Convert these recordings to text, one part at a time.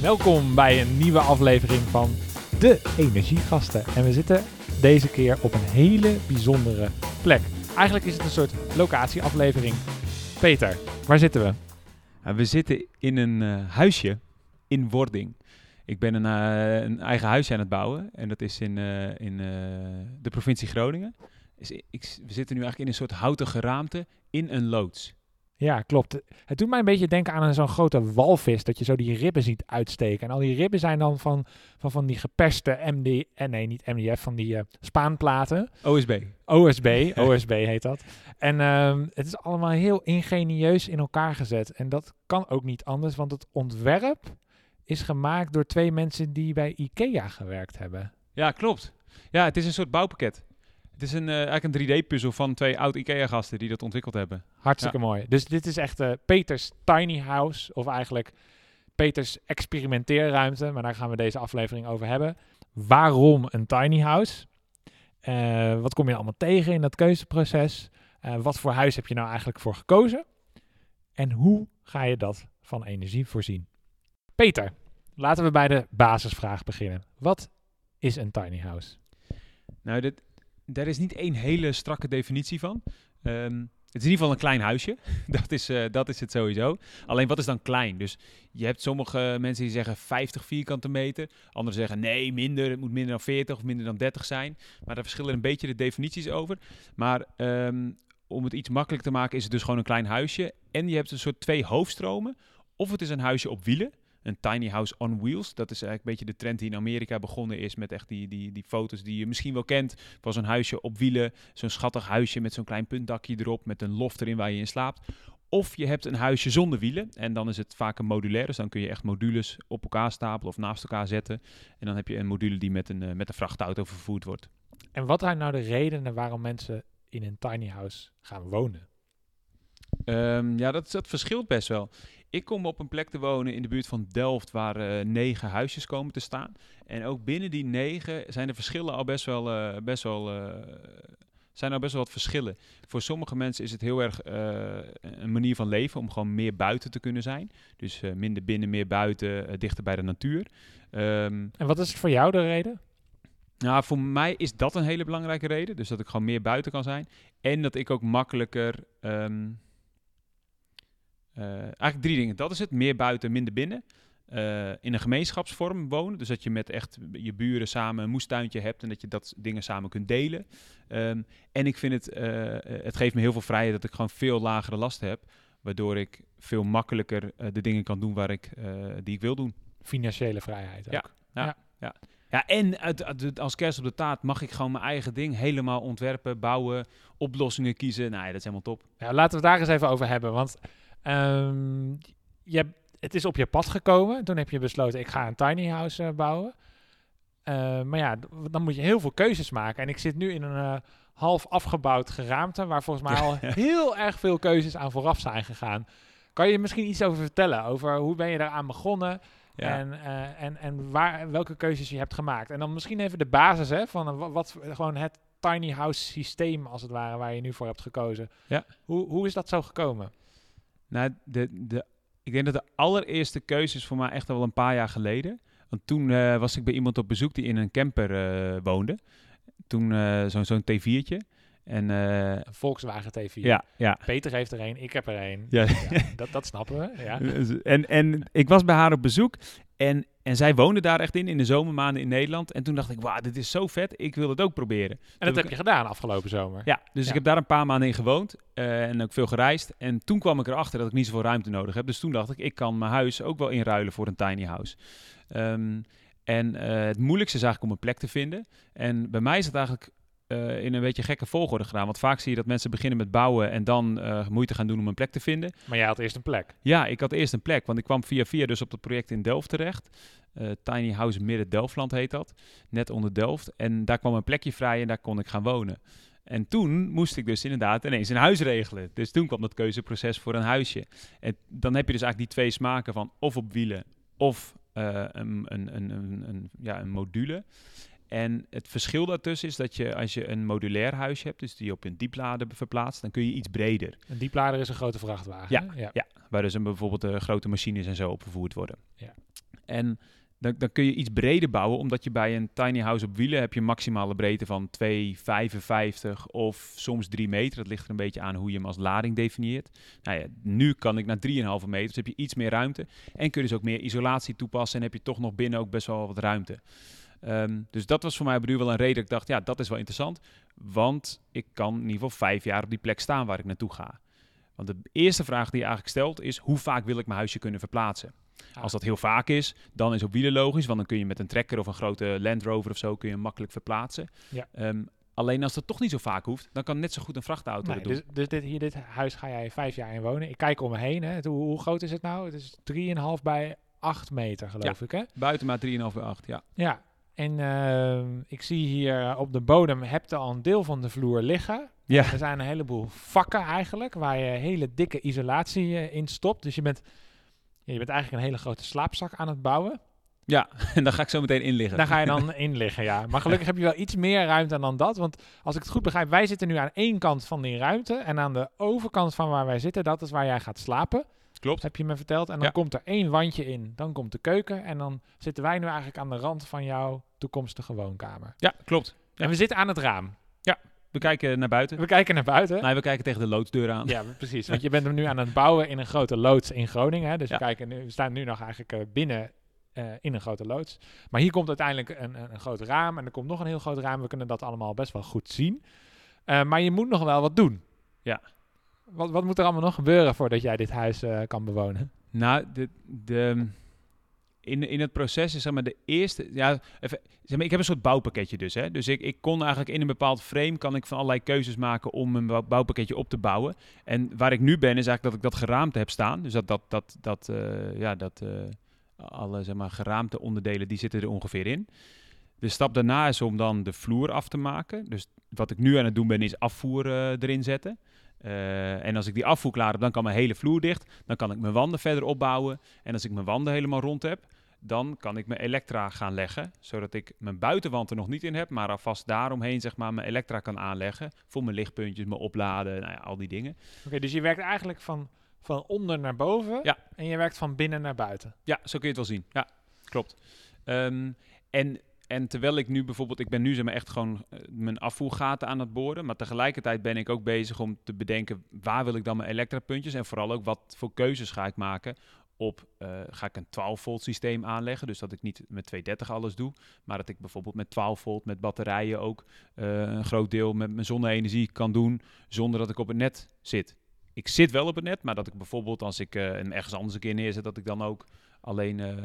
Welkom bij een nieuwe aflevering van De Energiegasten. En we zitten deze keer op een hele bijzondere plek. Eigenlijk is het een soort locatieaflevering. Peter, waar zitten we? Nou, we zitten in een eh, huisje in Wording. Ik ben een, eh, een eigen huisje aan het bouwen en dat is in, eh, in de provincie Groningen. Is, ik, we zitten nu eigenlijk in een soort houten geraamte in een loods. Ja, klopt. Het doet mij een beetje denken aan zo'n grote walvis, dat je zo die ribben ziet uitsteken. En al die ribben zijn dan van, van, van die geperste MD, eh, nee niet MDF, van die eh, spaanplaten. OSB. OSB, OSB heet dat. En ehm, het is allemaal heel ingenieus in elkaar gezet. En dat kan ook niet anders, want het ontwerp is gemaakt door twee mensen die bij IKEA gewerkt hebben. Ja, klopt. Ja, het is een soort bouwpakket. Het is een, eh, eigenlijk een 3D-puzzel van twee oud IKEA-gasten die dat ontwikkeld hebben. Hartstikke mooi. Dus dit is echt eh, Peters tiny house, of eigenlijk Peters experimenteerruimte. Maar daar gaan we deze aflevering over hebben. Waarom een tiny house? Eh, wat kom je allemaal tegen in dat keuzeproces? Eh, wat voor huis heb je nou eigenlijk voor gekozen? En hoe ga je dat van energie voorzien? Peter, laten we bij de basisvraag beginnen. Wat is een tiny house? Nou, dit, daar is niet één hele strakke definitie van. Ehm, het is in ieder geval een klein huisje. dat, is, eh, dat is het sowieso. Alleen wat is dan klein? Dus je hebt sommige mensen die zeggen 50 vierkante meter. Anderen zeggen nee, minder. Het moet minder dan 40 of minder dan 30 zijn. Maar daar verschillen een beetje de definities over. Maar ehm, om het iets makkelijk te maken is het dus gewoon een klein huisje. En je hebt een soort twee hoofdstromen. Of het is een huisje op wielen. Een tiny house on wheels. Dat is eigenlijk een beetje de trend die in Amerika begonnen is. Met echt die, die, die foto's die je misschien wel kent. Van zo'n huisje op wielen. Zo'n schattig huisje met zo'n klein puntdakje erop. Met een loft erin waar je in slaapt. Of je hebt een huisje zonder wielen. En dan is het vaak een modulair. Dus dan kun je echt modules op elkaar stapelen of naast elkaar zetten. En dan heb je een module die met een, eh, met een vrachtauto vervoerd wordt. En wat zijn nou de redenen waarom mensen in een tiny house gaan wonen? Ehm, ja, dat, dat verschilt best wel. Ik kom op een plek te wonen in de buurt van Delft waar eh, negen huisjes komen te staan. En ook binnen die negen zijn de verschillen al best wel, eh, best wel, eh, zijn er best wel wat verschillen. Voor sommige mensen is het heel erg een manier van leven om gewoon meer buiten te kunnen zijn. Dus minder binnen, meer buiten, dichter bij de natuur. Ehm, En wat is voor jou de reden? nou, voor mij is dat een hele belangrijke reden. Dus dat ik gewoon meer buiten kan zijn. En dat ik ook makkelijker. ehm, eh, eigenlijk drie dingen. Dat is het. Meer buiten, minder binnen. Eh, in een gemeenschapsvorm wonen. Dus dat je met echt je buren samen een moestuintje hebt. En dat je dat dingen samen kunt delen. Ehm, en ik vind het. eh, het geeft me heel veel vrijheid dat ik gewoon veel lagere last heb. Waardoor ik veel makkelijker eh, de dingen kan doen waar ik, eh, die ik wil doen. Financiële vrijheid ook. Ja. Ja, en uit, uit- als kerst op de taart mag ik gewoon mijn eigen ding helemaal ontwerpen, bouwen, oplossingen kiezen. Nou ja, dat is helemaal top. Ja, laten we het daar eens even over hebben. Want ehm, je, het is op je pad gekomen. Toen heb je besloten, ik ga een tiny house eh, bouwen. Eh, maar ja, dan moet je heel veel keuzes maken. En ik zit nu in een eh, half afgebouwd geraamte... waar volgens mij al heel erg veel keuzes aan vooraf zijn gegaan. Kan je misschien iets over vertellen? Over hoe ben je daaraan begonnen... Ja. En, eh, en, en waar, welke keuzes je hebt gemaakt. En dan misschien even de basis hè, van wat, gewoon het tiny house systeem als het ware waar je nu voor hebt gekozen. Ja. Hoe, hoe is dat zo gekomen? Nou, de, de, ik denk dat de allereerste keuze is voor mij echt al een paar jaar geleden. Want toen eh, was ik bij iemand op bezoek die in een camper eh, woonde. Toen eh, zo'n zo'n T4'tje. En eh, Volkswagen T4. ja, ja. Peter heeft er een, ik heb er een. Ja. dat, dat snappen we. Ja. En, en ik was bij haar op bezoek en, en zij woonde daar echt in, in de zomermaanden in Nederland. En toen dacht ik, wauw, dit is zo vet, ik wil het ook proberen. En dat heb je gedaan afgelopen zomer. Ja, dus Ja. ik heb daar een paar maanden in gewoond eh, en ook veel gereisd. En toen kwam ik erachter dat ik niet zoveel ruimte nodig heb. Dus toen dacht ik, ik kan mijn huis ook wel inruilen voor een tiny house. Ehm, en eh, het moeilijkste is eigenlijk om een plek te vinden. En bij mij is het eigenlijk eh, in een beetje gekke volgorde gedaan. Want vaak zie je dat mensen beginnen met bouwen en dan eh, moeite gaan doen om een plek te vinden. Maar jij had eerst een plek. Ja, ik had eerst een plek, want ik kwam via via dus op het project in Delft terecht. Eh, Tiny House Midden Delftland heet dat, net onder Delft. En daar kwam een plekje vrij en daar kon ik gaan wonen. En toen moest ik dus inderdaad ineens een huis regelen. Dus toen kwam dat keuzeproces voor een huisje. En dan heb je dus eigenlijk die twee smaken van of op wielen of een, een, een- ja, een module. En het verschil daartussen is dat je als je een modulair huisje hebt, dus die je op een dieplader verplaatst, dan kun je iets breder. Een dieplader is een grote vrachtwagen. Ja, ja. ja. Waar dus een, bijvoorbeeld eh, grote machines en zo op vervoerd worden. Ja. En dan, dan kun je iets breder bouwen, omdat je bij een tiny house op wielen heb je maximale breedte van 2,55 of soms 3 meter. Dat ligt er een beetje aan hoe je hem als lading definieert. Nou ja, nu kan ik naar 3,5 meter, dus heb je iets meer ruimte. En kun je dus ook meer isolatie toepassen en heb je toch nog binnen ook best wel wat ruimte. Um, dus dat was voor mij nu wel een reden ik dacht, ja, dat is wel interessant. Want ik kan in ieder geval vijf jaar op die plek staan waar ik naartoe ga. Want de eerste vraag die je eigenlijk stelt is, hoe vaak wil ik mijn huisje kunnen verplaatsen? Ah. Als dat heel vaak is, dan is op wielen logisch, want dan kun je met een trekker of een grote Land Rover of zo kun je makkelijk verplaatsen. Ja. Um, alleen als dat toch niet zo vaak hoeft, dan kan net zo goed een vrachtauto nee, doen. Dus, dus dit, hier, dit huis ga jij vijf jaar in wonen. Ik kijk om me heen. Hè. Hoe, hoe groot is het nou? Het is 3,5 bij 8 meter, geloof ik. Hè? Buiten maar 3,5 bij 8, ja. Ja, en uh, ik zie hier op de bodem, heb je al een deel van de vloer liggen. Ja. Er zijn een heleboel vakken eigenlijk, waar je hele dikke isolatie uh, in stopt. Dus je bent je bent eigenlijk een hele grote slaapzak aan het bouwen. Ja, en dan ga ik zo meteen in liggen. Daar ga je dan in liggen, ja. Maar gelukkig heb je wel iets meer ruimte dan dat. Want als ik het goed begrijp, wij zitten nu aan één kant van die ruimte. En aan de overkant van waar wij zitten, dat is waar jij gaat slapen. Klopt. Heb je me verteld. En dan komt er één wandje in. Dan komt de keuken. En dan zitten wij nu eigenlijk aan de rand van jouw toekomstige woonkamer. Ja, klopt. En we zitten aan het raam. Ja, we kijken naar buiten. We kijken naar buiten. Nee, we kijken tegen de loodsdeur aan. Ja, precies. Want je bent hem nu aan het bouwen in een grote loods in Groningen. Hè? Dus we, kijken nu, we staan nu nog eigenlijk uh, binnen uh, in een grote loods. Maar hier komt uiteindelijk een, een, een, groot raam. En er komt nog een heel groot raam. We kunnen dat allemaal best wel goed zien. Uh, maar je moet nog wel wat doen. Ja. Wat, wat moet er allemaal nog gebeuren voordat jij dit huis kan bewonen? Nou, de, de, in, in het proces is zeg maar de eerste. Ja, zeg maar, ik heb een soort bouwpakketje dus. Hè? Dus ik, ik kon eigenlijk in een bepaald frame kan ik van allerlei keuzes maken om een bouwpakketje op te bouwen. En waar ik nu ben, is eigenlijk dat ik dat geraamte heb staan. Dus dat, dat, dat, dat uh, ja, dat uh, alle zeg maar, geraamte onderdelen die zitten er ongeveer in. De stap daarna is om dan de vloer af te maken. Dus wat ik nu aan het doen ben, is afvoer uh, erin zetten. Uh, en als ik die afvoer klaar heb, dan kan mijn hele vloer dicht. Dan kan ik mijn wanden verder opbouwen. En als ik mijn wanden helemaal rond heb, dan kan ik mijn elektra gaan leggen. Zodat ik mijn buitenwand er nog niet in heb, maar alvast daaromheen zeg maar mijn elektra kan aanleggen. Voor mijn lichtpuntjes, mijn opladen, nou ja, al die dingen. Oké, dus je werkt eigenlijk van, van onder naar boven. Ja. En je werkt van binnen naar buiten. Ja, zo kun je het wel zien. Ja, klopt. Um, en en terwijl ik nu bijvoorbeeld, ik ben nu zeg maar echt gewoon uh, mijn afvoergaten aan het boren. Maar tegelijkertijd ben ik ook bezig om te bedenken waar wil ik dan mijn elektrapuntjes. En vooral ook wat voor keuzes ga ik maken op, uh, ga ik een 12 volt systeem aanleggen. Dus dat ik niet met 230 alles doe. Maar dat ik bijvoorbeeld met 12 volt met batterijen ook uh, een groot deel met mijn zonne-energie kan doen. Zonder dat ik op het net zit. Ik zit wel op het net, maar dat ik bijvoorbeeld als ik hem ergens anders een keer neerzet, dat ik dan ook alleen uh, uh,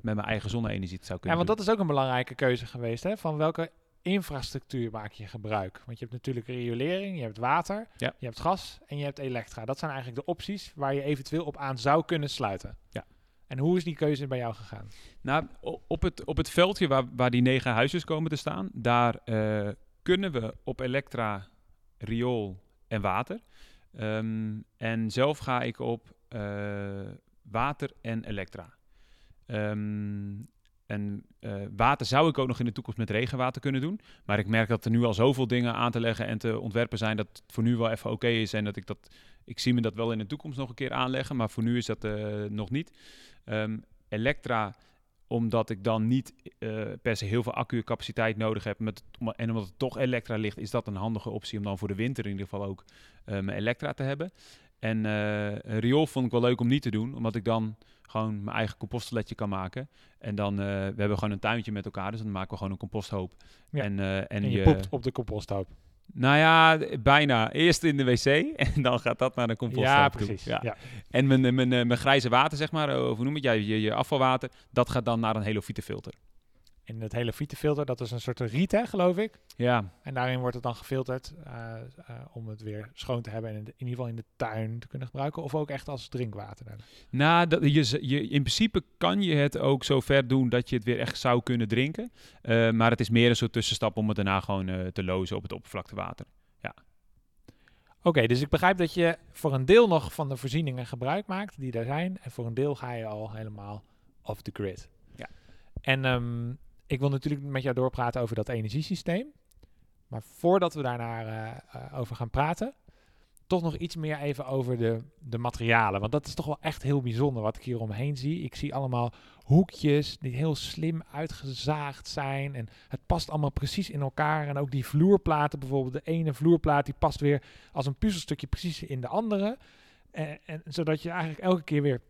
met mijn eigen zonne-energie zou kunnen. Ja, want dat is ook een belangrijke keuze geweest. Hè? Van welke infrastructuur maak je gebruik? Want je hebt natuurlijk riolering, je hebt water, ja. je hebt gas en je hebt elektra. Dat zijn eigenlijk de opties waar je eventueel op aan zou kunnen sluiten. Ja. En hoe is die keuze bij jou gegaan? Nou, op het, op het veldje waar, waar die negen huisjes komen te staan, daar uh, kunnen we op elektra, riool en water. Um, en zelf ga ik op water en elektra. Um, en uh, water zou ik ook nog in de toekomst met regenwater kunnen doen. Maar ik merk dat er nu al zoveel dingen aan te leggen en te ontwerpen zijn dat het voor nu wel even oké is. En dat ik dat. Ik zie me dat wel in de toekomst nog een keer aanleggen. Maar voor nu is dat uh, nog niet. Um, Elektra, omdat ik dan niet uh, per se heel veel accu-capaciteit nodig heb. Met, en omdat het toch Elektra ligt, is dat een handige optie om dan voor de winter in ieder geval ook mijn Elektra te hebben. En uh, riool vond ik wel leuk om niet te doen, omdat ik dan gewoon mijn eigen composttoiletje kan maken. En dan, uh, we hebben gewoon een tuintje met elkaar, dus dan maken we gewoon een composthoop. Ja. En, uh, en, en, je, je poept op de composthoop. Nou ja, bijna. Eerst in de wc en dan gaat dat naar de composthoop Ja, precies. Ja. ja. En mijn, mijn, mijn, grijze water, zeg maar, of hoe noem het jij, je, je afvalwater, dat gaat dan naar een Helofite filter in het hele filter. Dat is een soort riet, hè, geloof ik. Ja. En daarin wordt het dan gefilterd uh, uh, om het weer schoon te hebben en in, de, in, ieder geval in de tuin te kunnen gebruiken. Of ook echt als drinkwater. Dan. Nou, dat, je, je, in principe kan je het ook zo ver doen dat je het weer echt zou kunnen drinken. Uh, maar het is meer een soort tussenstap om het daarna gewoon te lozen op het oppervlaktewater. Ja. Oké, okay, dus ik begrijp dat je voor een deel nog van de voorzieningen gebruik maakt die er zijn. En voor een deel ga je al helemaal off the grid. Ja. En um, ik wil natuurlijk met jou doorpraten over dat energiesysteem. Maar voordat we daarnaar uh, uh, over gaan praten, toch nog iets meer even over de, de materialen. Want dat is toch wel echt heel bijzonder wat ik hier omheen zie. Ik zie allemaal hoekjes die heel slim uitgezaagd zijn. En het past allemaal precies in elkaar. En ook die vloerplaten bijvoorbeeld. De ene vloerplaat die past weer als een puzzelstukje precies in de andere. En, en zodat je eigenlijk elke keer weer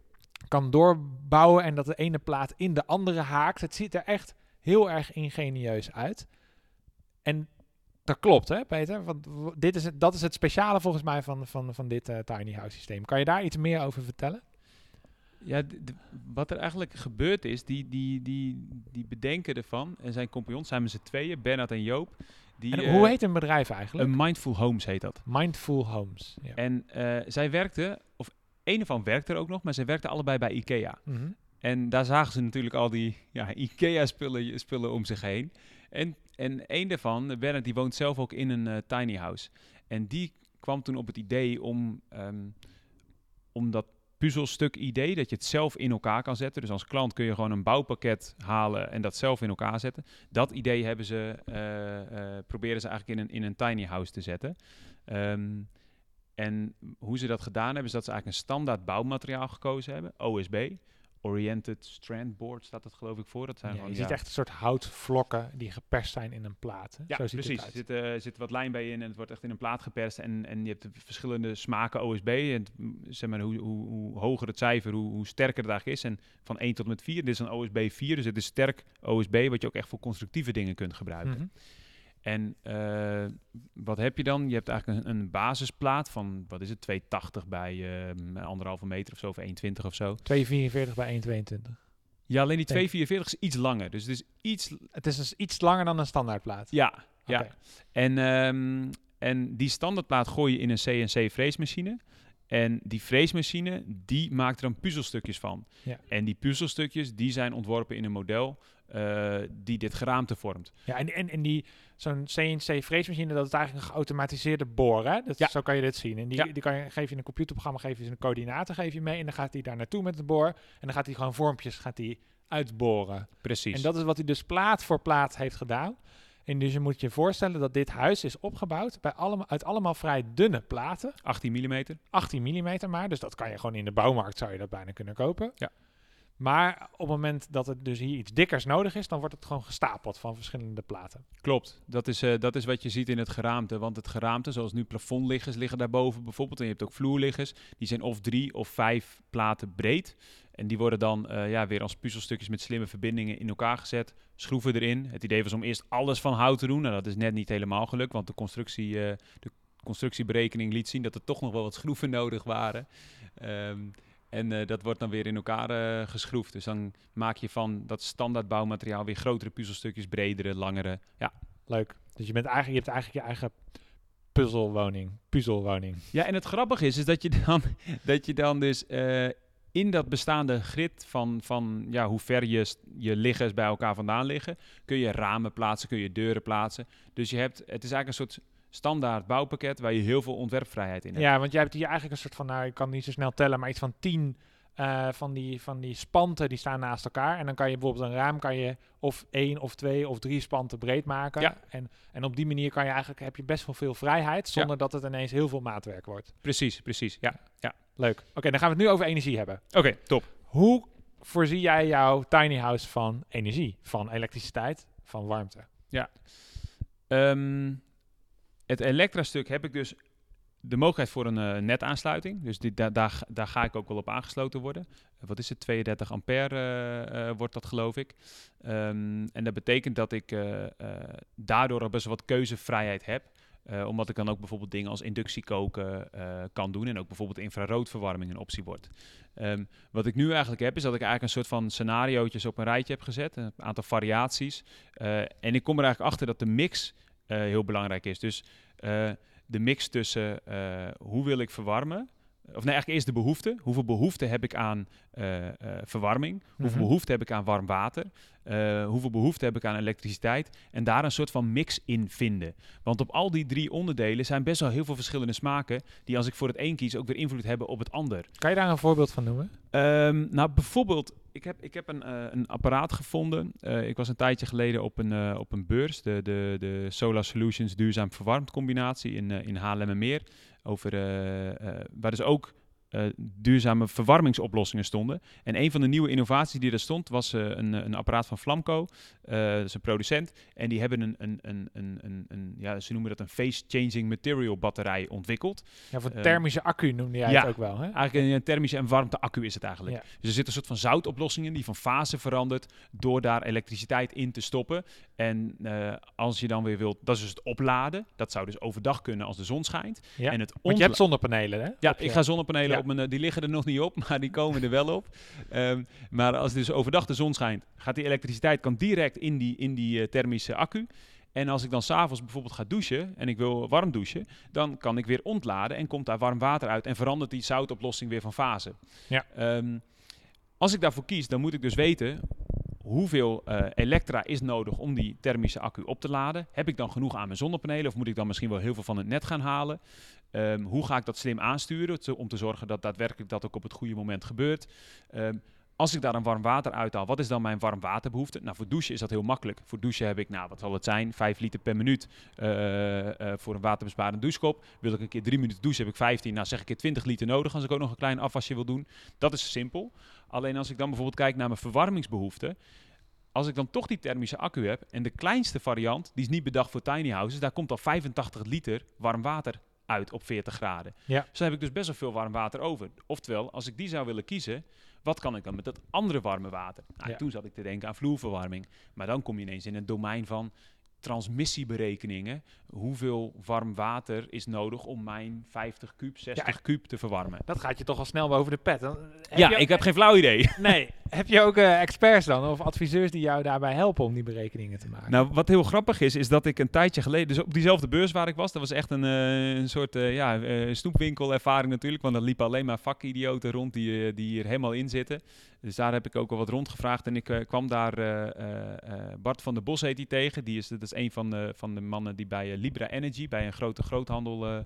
kan doorbouwen en dat de ene plaat in de andere haakt. Het ziet er echt heel erg ingenieus uit. En dat klopt, hè, Peter? Want dit is het, dat is het speciale volgens mij van, van, van dit eh, tiny house systeem. Kan je daar iets meer over vertellen? Ja, wat er eigenlijk gebeurd is, die, die, die, die bedenken ervan, en zijn compagnons zijn met z'n tweeën, Bernard en Joop. Die, En eh, hoe heet een bedrijf eigenlijk? Een Mindful Homes heet dat. Mindful Homes. Ja. En eh, zij werkten, of een ervan werkte er ook nog, maar zij werkten allebei bij IKEA. Mhm. En daar zagen ze natuurlijk al die ja, IKEA-spullen spullen om zich heen. En, en een daarvan, Bernard, die woont zelf ook in een eh, tiny house. En die kwam toen op het idee om, ehm, om dat puzzelstuk idee, dat je het zelf in elkaar kan zetten. Dus als klant kun je gewoon een bouwpakket halen en dat zelf in elkaar zetten. Dat idee hebben ze, eh, eh, proberen ze eigenlijk in een, in een tiny house te zetten. Ehm, en hoe ze dat gedaan hebben, is dat ze eigenlijk een standaard bouwmateriaal gekozen hebben, OSB. Oriented Strand Board staat dat geloof ik voor. Dat zijn Ja, gewoon, je ja, ziet echt een soort houtvlokken die geperst zijn in een plaat. hè? ja, Zo ziet precies. Er zit, zit wat lijm bij in en het wordt echt in een plaat geperst. En, en je hebt de verschillende smaken OSB. En zeg maar, hoe, hoe, hoe hoger het cijfer, hoe, hoe sterker het eigenlijk is. En van 1 tot met 4. Dit is een OSB 4, dus het is sterk OSB, wat je ook echt voor constructieve dingen kunt gebruiken. Mhm. En eh, wat heb je dan? Je hebt eigenlijk een, een basisplaat van, wat is het, 280 bij eh, anderhalve meter of zo, of 1,20 of zo. 244 bij 122. Ja, alleen die Denk- 244 is iets langer. Dus het is iets... Het is dus iets langer dan een standaardplaat. Ja, ja. En, ehm, en die standaardplaat gooi je in een CNC-freesmachine. En die freesmachine, die maakt er dan puzzelstukjes van. Ja. En die puzzelstukjes, die zijn ontworpen in een model eh, die dit geraamte vormt. Ja, en, en, en die, zo'n CNC-freesmachine, dat is eigenlijk een geautomatiseerde boor, hè? Dat, Ja. Zo kan je dit zien. En die, Ja. die kan je, geef je in een computerprogramma, geef je ze een coördinaten geef je mee. En dan gaat hij daar naartoe met de boor. En dan gaat hij gewoon vormpjes gaat hij uitboren. Precies. En dat is wat hij dus plaat voor plaat heeft gedaan. En dus je moet je voorstellen dat dit huis is opgebouwd bij allemaal, uit allemaal vrij dunne platen. 18 mm. 18 mm maar, dus dat kan je gewoon in de bouwmarkt, zou je dat bijna kunnen kopen. Ja. Maar op het moment dat het dus hier iets dikkers nodig is, dan wordt het gewoon gestapeld van verschillende platen. Klopt, dat is, eh, dat is wat je ziet in het geraamte. Want het geraamte, zoals nu plafondliggers liggen daarboven bijvoorbeeld. En je hebt ook vloerliggers. Die zijn of drie of vijf platen breed. En die worden dan eh, ja, weer als puzzelstukjes met slimme verbindingen in elkaar gezet. Schroeven erin. Het idee was om eerst alles van hout te doen. Nou, dat is net niet helemaal gelukt. Want de, constructie, eh, de constructieberekening liet zien dat er toch nog wel wat schroeven nodig waren. Ehm, en eh, dat wordt dan weer in elkaar eh, geschroefd. Dus dan maak je van dat standaard bouwmateriaal weer grotere puzzelstukjes, bredere, langere. Ja, Leuk. Dus je, bent eigenlijk, je hebt eigenlijk je eigen puzzelwoning. Puzzelwoning. Ja, en het grappige is, is dat je dan, dat je dan dus eh, in dat bestaande grid van, van ja, hoe ver je, je liggers bij elkaar vandaan liggen, kun je ramen plaatsen, kun je deuren plaatsen. Dus je hebt, het is eigenlijk een soort standaard bouwpakket waar je heel veel ontwerpvrijheid in hebt. Ja, want jij hebt hier eigenlijk een soort van, nou ik kan niet zo snel tellen, maar iets van tien eh, van, die, van die spanten die staan naast elkaar. En dan kan je bijvoorbeeld een raam kan je of één of twee of drie spanten breed maken. Ja. En, en op die manier kan je eigenlijk, heb je best wel veel vrijheid, zonder dat het ineens heel veel maatwerk wordt. Precies, precies. Ja. Leuk. Oké, dan gaan we het nu over energie hebben. Oké, top. Hoe voorzie jij jouw tiny house van energie? Van elektriciteit, van warmte? Ehm, het elektra-stuk heb ik dus de mogelijkheid voor een eh, netaansluiting. Dus daar, daar ga ik ook wel op aangesloten worden. Eh, wat is het? 32 ampère eh, wordt dat, geloof ik. Ehm, en dat betekent dat ik daardoor al best wel wat keuzevrijheid heb. Omdat ik dan ook bijvoorbeeld dingen als inductie koken eh, kan doen. En ook bijvoorbeeld infraroodverwarming een optie wordt. Ehm, wat ik nu eigenlijk heb, is dat ik eigenlijk een soort van scenariootjes op een rijtje heb gezet. Een aantal variaties. En ik kom er eigenlijk achter dat de mix heel belangrijk is. Dus eh, de mix tussen eh, hoe wil ik verwarmen. Of nee, eigenlijk eerst de behoefte. Hoeveel behoefte heb ik aan eh, eh, verwarming? Hoeveel Mhm. behoefte heb ik aan warm water? Eh, hoeveel behoefte heb ik aan elektriciteit? En daar een soort van mix in vinden. Want op al die drie onderdelen zijn best wel heel veel verschillende smaken. Die als ik voor het een kies ook weer invloed hebben op het ander. Kan je daar een voorbeeld van noemen? Ehm, nou, bijvoorbeeld, ik heb, ik heb een, eh, een apparaat gevonden. Eh, ik was een tijdje geleden op een, eh, op een beurs, de, de, de Solar Solutions duurzaam verwarmd combinatie in, in Haarlemmermeer. Over, waar dus ook duurzame verwarmingsoplossingen stonden. En een van de nieuwe innovaties die er stond, was eh, een, een apparaat van Flamco. Eh, dat is een producent. En die hebben een, een, een, een, een, ja, ze noemen dat een phase-changing material batterij ontwikkeld. Ja, voor thermische accu noemde jij het ook wel, hè? Eigenlijk een, thermische en warmte-accu is het eigenlijk. Dus er zit een soort van zoutoplossing in die van fase verandert door daar elektriciteit in te stoppen. En eh, als je dan weer wilt, dat is dus het opladen. Dat zou dus overdag kunnen als de zon schijnt. Ja. En het Want je hebt zonnepanelen, hè? ja, ik ga zonnepanelen. Op mijn... eh, Die liggen er nog niet op, maar die komen er wel op. Ehm, maar als dus overdag de zon schijnt, gaat die elektriciteit kan direct in die, in die eh, thermische accu. En als ik dan s'avonds bijvoorbeeld ga douchen en ik wil warm douchen, dan kan ik weer ontladen en komt daar warm water uit en verandert die zoutoplossing weer van fase. Ja. Ehm, als ik daarvoor kies, dan moet ik dus weten hoeveel eh, elektra is nodig om die thermische accu op te laden. Heb ik dan genoeg aan mijn zonnepanelen of moet ik dan misschien wel heel veel van het net gaan halen? Ehm, hoe ga ik dat slim aansturen om te zorgen dat daadwerkelijk dat ook op het goede moment gebeurt? Ehm, als ik daar een warm water uithaal, wat is dan mijn warm waterbehoefte? Nou, voor douchen is dat heel makkelijk. Voor douchen heb ik, nou, wat zal het zijn? 5 liter per minuut eh, eh, voor een waterbesparende douchekop. Wil ik een keer 3 minuten douchen, heb ik 15. Nou, zeg ik keer 20 liter nodig als ik ook nog een klein afwasje wil doen. Dat is simpel. Alleen als ik dan bijvoorbeeld kijk naar mijn verwarmingsbehoeften. Als ik dan toch die thermische accu heb en de kleinste variant, die is niet bedacht voor tiny houses, daar komt al 85 liter warm water uit op 40 graden. Ja. Dus dan heb ik dus best wel veel warm water over. Oftewel, als ik die zou willen kiezen, wat kan ik dan met dat andere warme water? Nou, Ja. Toen zat ik te denken aan vloerverwarming. Maar dan kom je ineens in het domein van transmissieberekeningen. Hoeveel warm water is nodig om mijn 50 kuub, 60 kuub te verwarmen? Dat gaat je toch al snel boven de pet. Dan heb ja, ik heb geen flauw idee. Nee. heb je ook eh, experts dan of adviseurs die jou daarbij helpen om die berekeningen te maken? Nou, wat heel grappig is, is dat ik een tijdje geleden, dus op diezelfde beurs waar ik was, dat was echt een, eh, een soort eh, ja, eh, snoepwinkelervaring natuurlijk, want er liepen alleen maar vakidioten rond die, eh, die hier helemaal in zitten. Dus daar heb ik ook al wat rondgevraagd en ik eh, kwam daar eh, eh, Bart van der Bos heet die tegen. Die is, dat is een van de, van de mannen die bij Libra Energy, bij een grote groothandel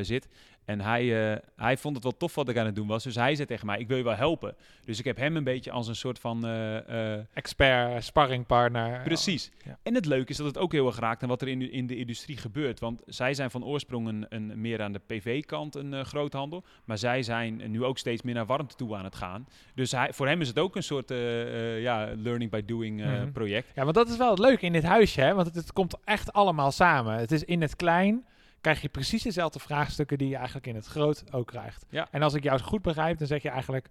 zit. En hij, eh, hij vond het wel tof wat ik aan het doen was. Dus hij zei tegen mij, ik wil je wel helpen. Dus ik heb hem een beetje als een soort van... eh, eh, Expert, sparringpartner. Precies. Ja. En het leuke is dat het ook heel erg raakt aan wat er in de, in de industrie gebeurt. Want zij zijn van oorsprong een, een meer aan de PV-kant een groothandel. Maar zij zijn nu ook steeds meer naar warmte toe aan het gaan. Dus hij, voor hem is het ook een soort ja, learning by doing Mhm. project. Ja, want dat is wel het leuke in dit huisje, hè? Want het, het komt echt allemaal samen. Het is in het klein, krijg je precies dezelfde vraagstukken die je eigenlijk in het groot ook krijgt. Ja. En als ik jou goed begrijp, dan zeg je eigenlijk...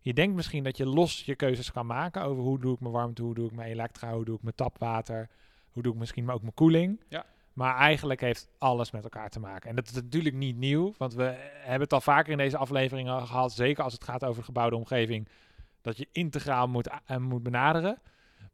Je denkt misschien dat je los je keuzes kan maken over hoe doe ik mijn warmte, hoe doe ik mijn elektra, hoe doe ik mijn tapwater, hoe doe ik misschien ook mijn koeling. Ja. Maar eigenlijk heeft alles met elkaar te maken. En dat is natuurlijk niet nieuw, want we hebben het al vaker in deze afleveringen gehad, zeker als het gaat over gebouwde omgeving, dat je integraal moet, eh, moet benaderen.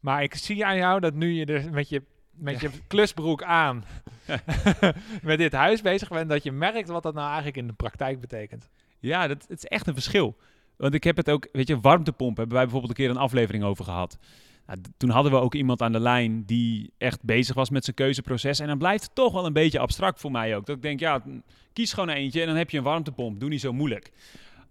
Maar ik zie aan jou dat nu je er met je, met je klusbroek aan met dit huis bezig bent, dat je merkt wat dat nou eigenlijk in de praktijk betekent. Ja, dat, het is echt een verschil. Want ik heb het ook, weet je, warmtepomp hebben wij bijvoorbeeld een keer een aflevering over gehad. Nou, toen hadden we ook iemand aan de lijn die echt bezig was met zijn keuzeproces. En dan blijft het toch wel een beetje abstract voor mij ook. Dat ik denk, ja, kies gewoon eentje en dan heb je een warmtepomp. Doe niet zo moeilijk.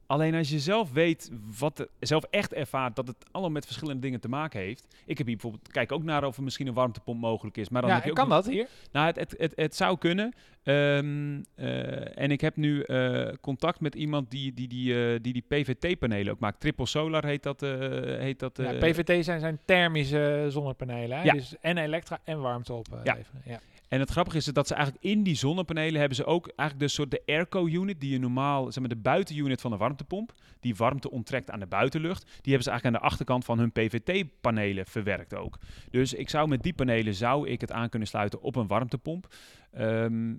Alleen als je zelf weet, wat zelf echt ervaart dat het allemaal met verschillende dingen te maken heeft. Ik heb hier bijvoorbeeld, kijk ook naar of er misschien een warmtepomp mogelijk is. Maar dan ja, heb je ook kan nog- dat hier? nou, het, het, het, het zou kunnen. Ehm, eh, en ik heb nu eh, contact met iemand die die, die, eh, die, die PVT-panelen ook maakt. Triple Solar heet dat. heet dat Ja, PVT zijn, zijn thermische zonnepanelen. Hè? Ja. Dus en elektra en warmte opleveren. Ja. Ja. En het grappige is dat ze eigenlijk in die zonnepanelen hebben ze ook eigenlijk de soort de airco-unit die je normaal, zeg maar de buitenunit van de warmtepomp, die warmte onttrekt aan de buitenlucht, die hebben ze eigenlijk aan de achterkant van hun PVT-panelen verwerkt ook. Dus ik zou met die panelen zou ik het aan kunnen sluiten op een warmtepomp. Ehm,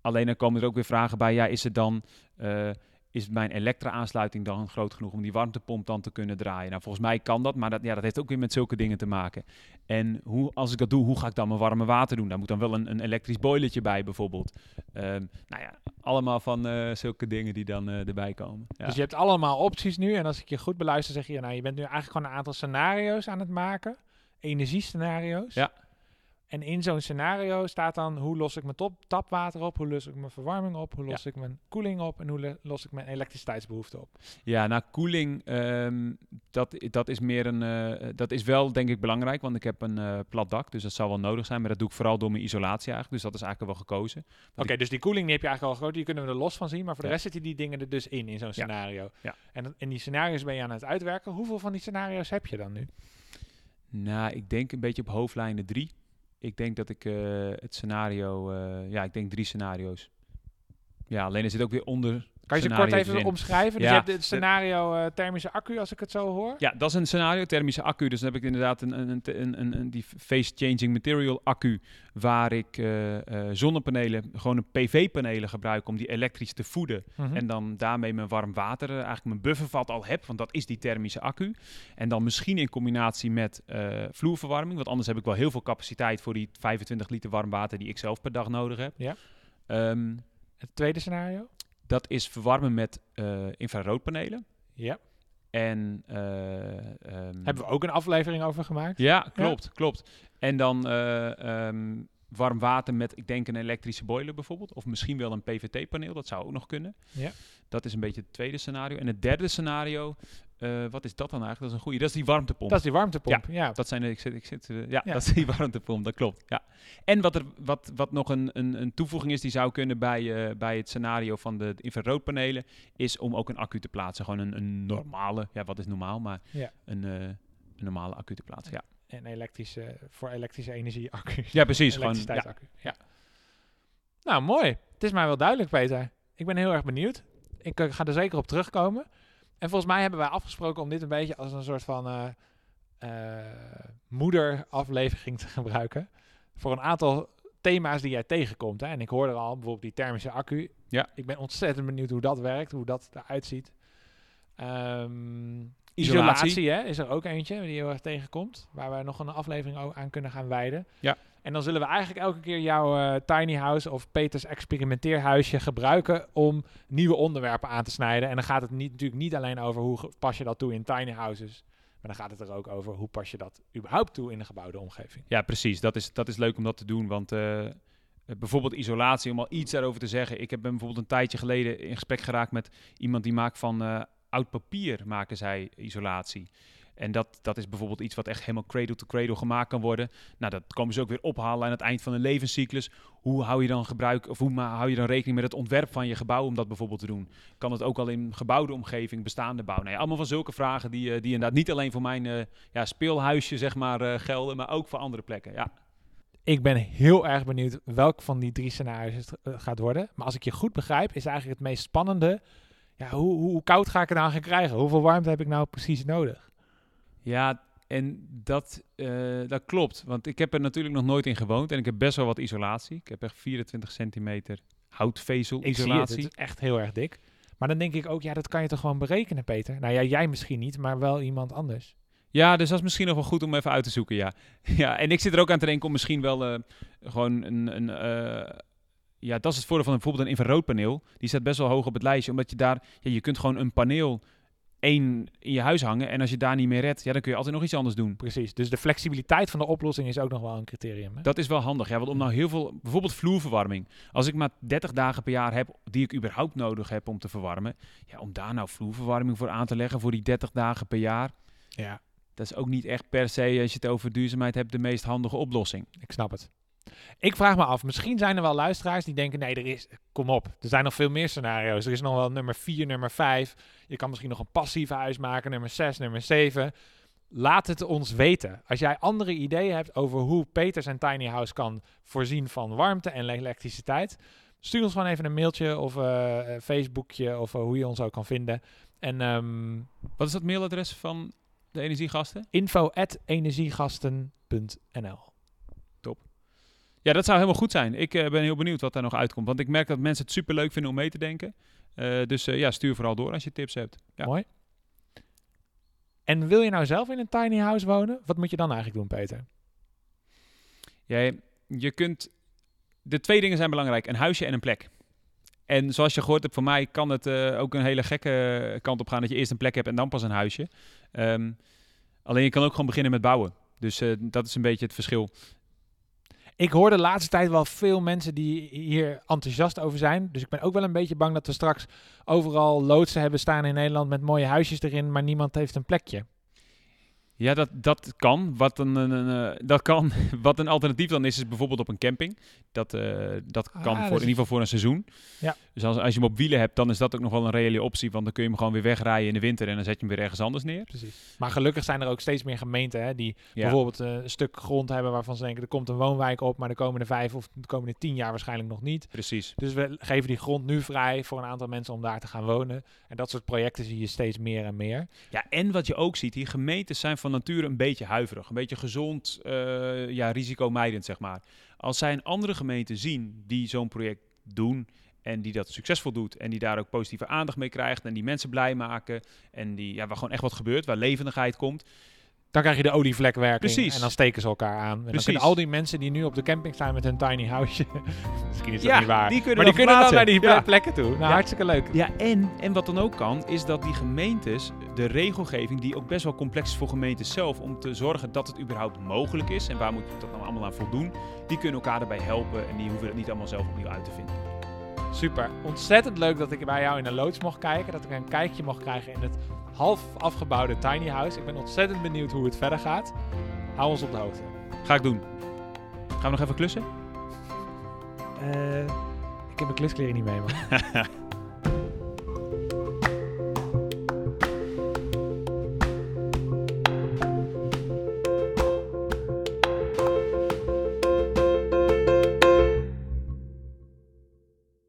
alleen dan komen er ook weer vragen bij, ja, is het dan eh, is mijn elektra-aansluiting dan groot genoeg om die warmtepomp dan te kunnen draaien? Nou, volgens mij kan dat, maar dat, ja, dat heeft ook weer met zulke dingen te maken. En hoe, als ik dat doe, hoe ga ik dan mijn warme water doen? Daar moet dan wel een, een elektrisch boilertje bij bijvoorbeeld. Ehm, nou ja, allemaal van eh, zulke dingen die dan eh, erbij komen. Ja. Dus je hebt allemaal opties nu. En als ik je goed beluister, zeg je, nou, je bent nu eigenlijk gewoon een aantal scenario's aan het maken. energiescenario's. Ja. En in zo'n scenario staat dan hoe los ik mijn top, tapwater op, hoe los ik mijn verwarming op, hoe los ik mijn koeling op en hoe los ik mijn elektriciteitsbehoefte op. Ja, nou, koeling, ehm, dat, dat is meer een, eh, dat is wel denk ik belangrijk, want ik heb een eh, plat dak, dus dat zal wel nodig zijn, maar dat doe ik vooral door mijn isolatie eigenlijk, dus dat is eigenlijk wel gekozen. Oké, dus die koeling die heb je eigenlijk al groot, die kunnen we er los van zien, maar voor de Ja. rest zitten die dingen er dus in, in zo'n Ja. scenario. Ja. En dan- in die scenario's ben je aan het uitwerken. Hoeveel van die scenario's heb je dan nu? Nou, ik denk een beetje op hoofdlijnen drie. Ik denk dat ik eh, het scenario, eh, ja, ik denk drie scenario's. Ja, alleen er zit ook weer onder. Kan je ze kort even omschrijven? Dus Ja, je hebt het scenario eh, thermische accu, als ik het zo hoor. Ja, dat is een scenario, thermische accu. Dus dan heb ik inderdaad een, een, een, een, een die phase changing material accu, waar ik eh, eh, zonnepanelen, gewoon een PV-panelen gebruik om die elektrisch te voeden. Mhm. En dan daarmee mijn warm water, eigenlijk mijn buffervat al heb, want dat is die thermische accu. En dan misschien in combinatie met vloerverwarming, want anders heb ik wel heel veel capaciteit voor die 25 liter warm water die ik zelf per dag nodig heb. Ja. Ehm, Het tweede scenario? Dat is verwarmen met eh, infraroodpanelen. Ja. En eh, ehm, Hebben we ook een aflevering over gemaakt? Ja, klopt, klopt. En dan eh, ehm, warm water met, ik denk, een elektrische boiler bijvoorbeeld. Of misschien wel een PVT-paneel, dat zou ook nog kunnen. Ja. Dat is een beetje het tweede scenario. En het derde scenario, eh, wat is dat dan eigenlijk? Dat is een goede. Dat is die warmtepomp. Dat is die warmtepomp. Ja. Dat zijn de, ik zit, ik zit, eh, ja, Ja. dat is die warmtepomp, dat klopt. Ja. En wat, er, wat, wat nog een, een, een toevoeging is die zou kunnen bij, eh, bij het scenario van de infraroodpanelen, is om ook een accu te plaatsen. Gewoon een, een normale, ja, wat is normaal, maar Ja. een, eh, een normale accu te plaatsen. Ja, En elektrische, voor elektrische energie accu. ja precies. Gewoon, ja. Ja. Nou, mooi. Het is mij wel duidelijk, Peter. Ik ben heel erg benieuwd. Ik ga er zeker op terugkomen. En volgens mij hebben wij afgesproken om dit een beetje als een soort van eh, eh, moederaflevering te gebruiken. Voor een aantal thema's die jij tegenkomt. Hè? En ik hoorde er al bijvoorbeeld die thermische accu. Ja. Ik ben ontzettend benieuwd hoe dat werkt, hoe dat eruit ziet. Ehm, Isolatie. isolatie hè, is er ook eentje die heel erg tegenkomt. Waar we nog een aflevering aan kunnen gaan wijden. Ja. En dan zullen we eigenlijk elke keer jouw eh, tiny house of Peters experimenteerhuisje gebruiken om nieuwe onderwerpen aan te snijden. En dan gaat het niet, natuurlijk niet alleen over hoe pas je dat toe in tiny houses. Maar dan gaat het er ook over hoe pas je dat überhaupt toe in een gebouwde omgeving. Ja, precies. Dat is, dat is leuk om dat te doen. Want eh, eh, bijvoorbeeld isolatie, om al iets daarover te zeggen. Ik heb bijvoorbeeld een tijdje geleden in gesprek geraakt met iemand die maakt van oud papier, maken zij isolatie. En dat, dat is bijvoorbeeld iets wat echt helemaal cradle to cradle gemaakt kan worden. Nou, dat komen ze ook weer ophalen aan het eind van een levenscyclus. Hoe hou je dan gebruik, of hoe hou je dan rekening met het ontwerp van je gebouw om dat bijvoorbeeld te doen? Kan het ook al in gebouwde omgeving, bestaande bouw? Nou ja, allemaal van zulke vragen die, eh, die inderdaad niet alleen voor mijn eh, ja, speelhuisje zeg maar, eh, gelden, maar ook voor andere plekken. Ja. Ik ben heel erg benieuwd welk van die drie scenario's het gaat worden. Maar als ik je goed begrijp, is eigenlijk het meest spannende. Ja, hoe, hoe, hoe koud ga ik het nou gaan krijgen? Hoeveel warmte heb ik nou precies nodig? Ja, en dat, eh, dat klopt. Want ik heb er natuurlijk nog nooit in gewoond. En ik heb best wel wat isolatie. Ik heb echt 24 centimeter houtvezel Ik zie het, isolatie. het is echt heel erg dik. Maar dan denk ik ook, ja, dat kan je toch gewoon berekenen, Peter? Nou ja, jij misschien niet, maar wel iemand anders. Ja, dus dat is misschien nog wel goed om even uit te zoeken, ja. ja, en ik zit er ook aan te denken om misschien wel eh, gewoon een... een eh, ja, dat is het voordeel van bijvoorbeeld een infraroodpaneel. Die staat best wel hoog op het lijstje, omdat je daar... Ja, je kunt gewoon een paneel één in je huis hangen. En als je daar niet meer redt, ja, dan kun je altijd nog iets anders doen. Precies. Dus de flexibiliteit van de oplossing is ook nog wel een criterium. Hè? Dat is wel handig, ja. Want om nou heel veel, bijvoorbeeld vloerverwarming. Als ik maar 30 dagen per jaar heb die ik überhaupt nodig heb om te verwarmen. Ja, om daar nou vloerverwarming voor aan te leggen voor die 30 dagen per jaar. Ja, Dat is ook niet echt per se, als je het over duurzaamheid hebt, de meest handige oplossing. ik snap het. Ik vraag me af, misschien zijn er wel luisteraars die denken, nee, er is, kom op, er zijn nog veel meer scenario's. Er is nog wel nummer 4, nummer 5. Je kan misschien nog een passieve huis maken, nummer 6, nummer 7. Laat het ons weten. Als jij andere ideeën hebt over hoe Peter zijn tiny house kan voorzien van warmte en elektriciteit, stuur ons gewoon even een mailtje of eh, een Facebookje of eh, hoe je ons ook kan vinden. En ehm, Wat is dat mailadres van de energiegasten? info at energiegasten.nl Ja, dat zou helemaal goed zijn. Ik eh, ben heel benieuwd wat daar nog uitkomt. Want ik merk dat mensen het super leuk vinden om mee te denken. Eh, dus eh, ja, stuur vooral door als je tips hebt. Ja. Mooi. En wil je nou zelf in een tiny house wonen? Wat moet je dan eigenlijk doen, Peter? Jij, je kunt... De twee dingen zijn belangrijk. Een huisje en een plek. En zoals je gehoord hebt, voor mij kan het ook een hele gekke kant op gaan... dat je eerst een plek hebt en dan pas een huisje. Ehm, alleen je kan ook gewoon beginnen met bouwen. Dus dat is een beetje het verschil. Ik hoor de laatste tijd wel veel mensen die hier enthousiast over zijn. Dus ik ben ook wel een beetje bang dat we straks overal loodsen hebben staan in Nederland met mooie huisjes erin, maar niemand heeft een plekje. Ja, dat, dat kan. Wat een, een, een, eh, dat kan. Wat een alternatief dan is, is bijvoorbeeld op een camping. Dat, eh, dat Ah, kan voor, in ieder geval voor een seizoen. Ja. Dus als, als je hem op wielen hebt, dan is dat ook nog wel een reële optie. Want dan kun je hem gewoon weer wegrijden in de winter en dan zet je hem weer ergens anders neer. Precies. Maar gelukkig zijn er ook steeds meer gemeenten hè, die Ja. bijvoorbeeld eh, een stuk grond hebben waarvan ze denken er komt een woonwijk op, maar de komende vijf of de komende tien jaar waarschijnlijk nog niet. Precies. Dus we geven die grond nu vrij voor een aantal mensen om daar te gaan wonen. En dat soort projecten zie je steeds meer en meer. Ja, en wat je ook ziet, die gemeentes zijn van nature een beetje huiverig. Een beetje gezond, eh, ja, risicomijdend, zeg maar. Als zij een andere gemeente zien die zo'n project doen en die dat succesvol doet en die daar ook positieve aandacht mee krijgt en die mensen blij maken en die, ja, waar gewoon echt wat gebeurt, waar levendigheid komt. Dan krijg je de olievlekwerking Precies. en dan steken ze elkaar aan. En dan kunnen al die mensen die nu op de camping staan met hun tiny houseje, misschien is dat Ja, niet waar, die kunnen maar die kunnen dan naar die Ja. plekken toe. Nou, Ja. hartstikke leuk. Ja, en, en wat dan ook kan, is dat die gemeentes, de regelgeving, die ook best wel complex is voor gemeentes zelf, om te zorgen dat het überhaupt mogelijk is en waar moet je dat nou allemaal aan voldoen, die kunnen elkaar daarbij helpen en die hoeven het niet allemaal zelf opnieuw uit te vinden. Super. Ontzettend leuk dat ik bij jou in de loods mocht kijken. Dat ik een kijkje mocht krijgen in het half afgebouwde tiny house. Ik ben ontzettend benieuwd hoe het verder gaat. Hou ons op de hoogte. Ga ik doen. Gaan we nog even klussen? Eh, ik heb mijn kluskleren niet mee, man.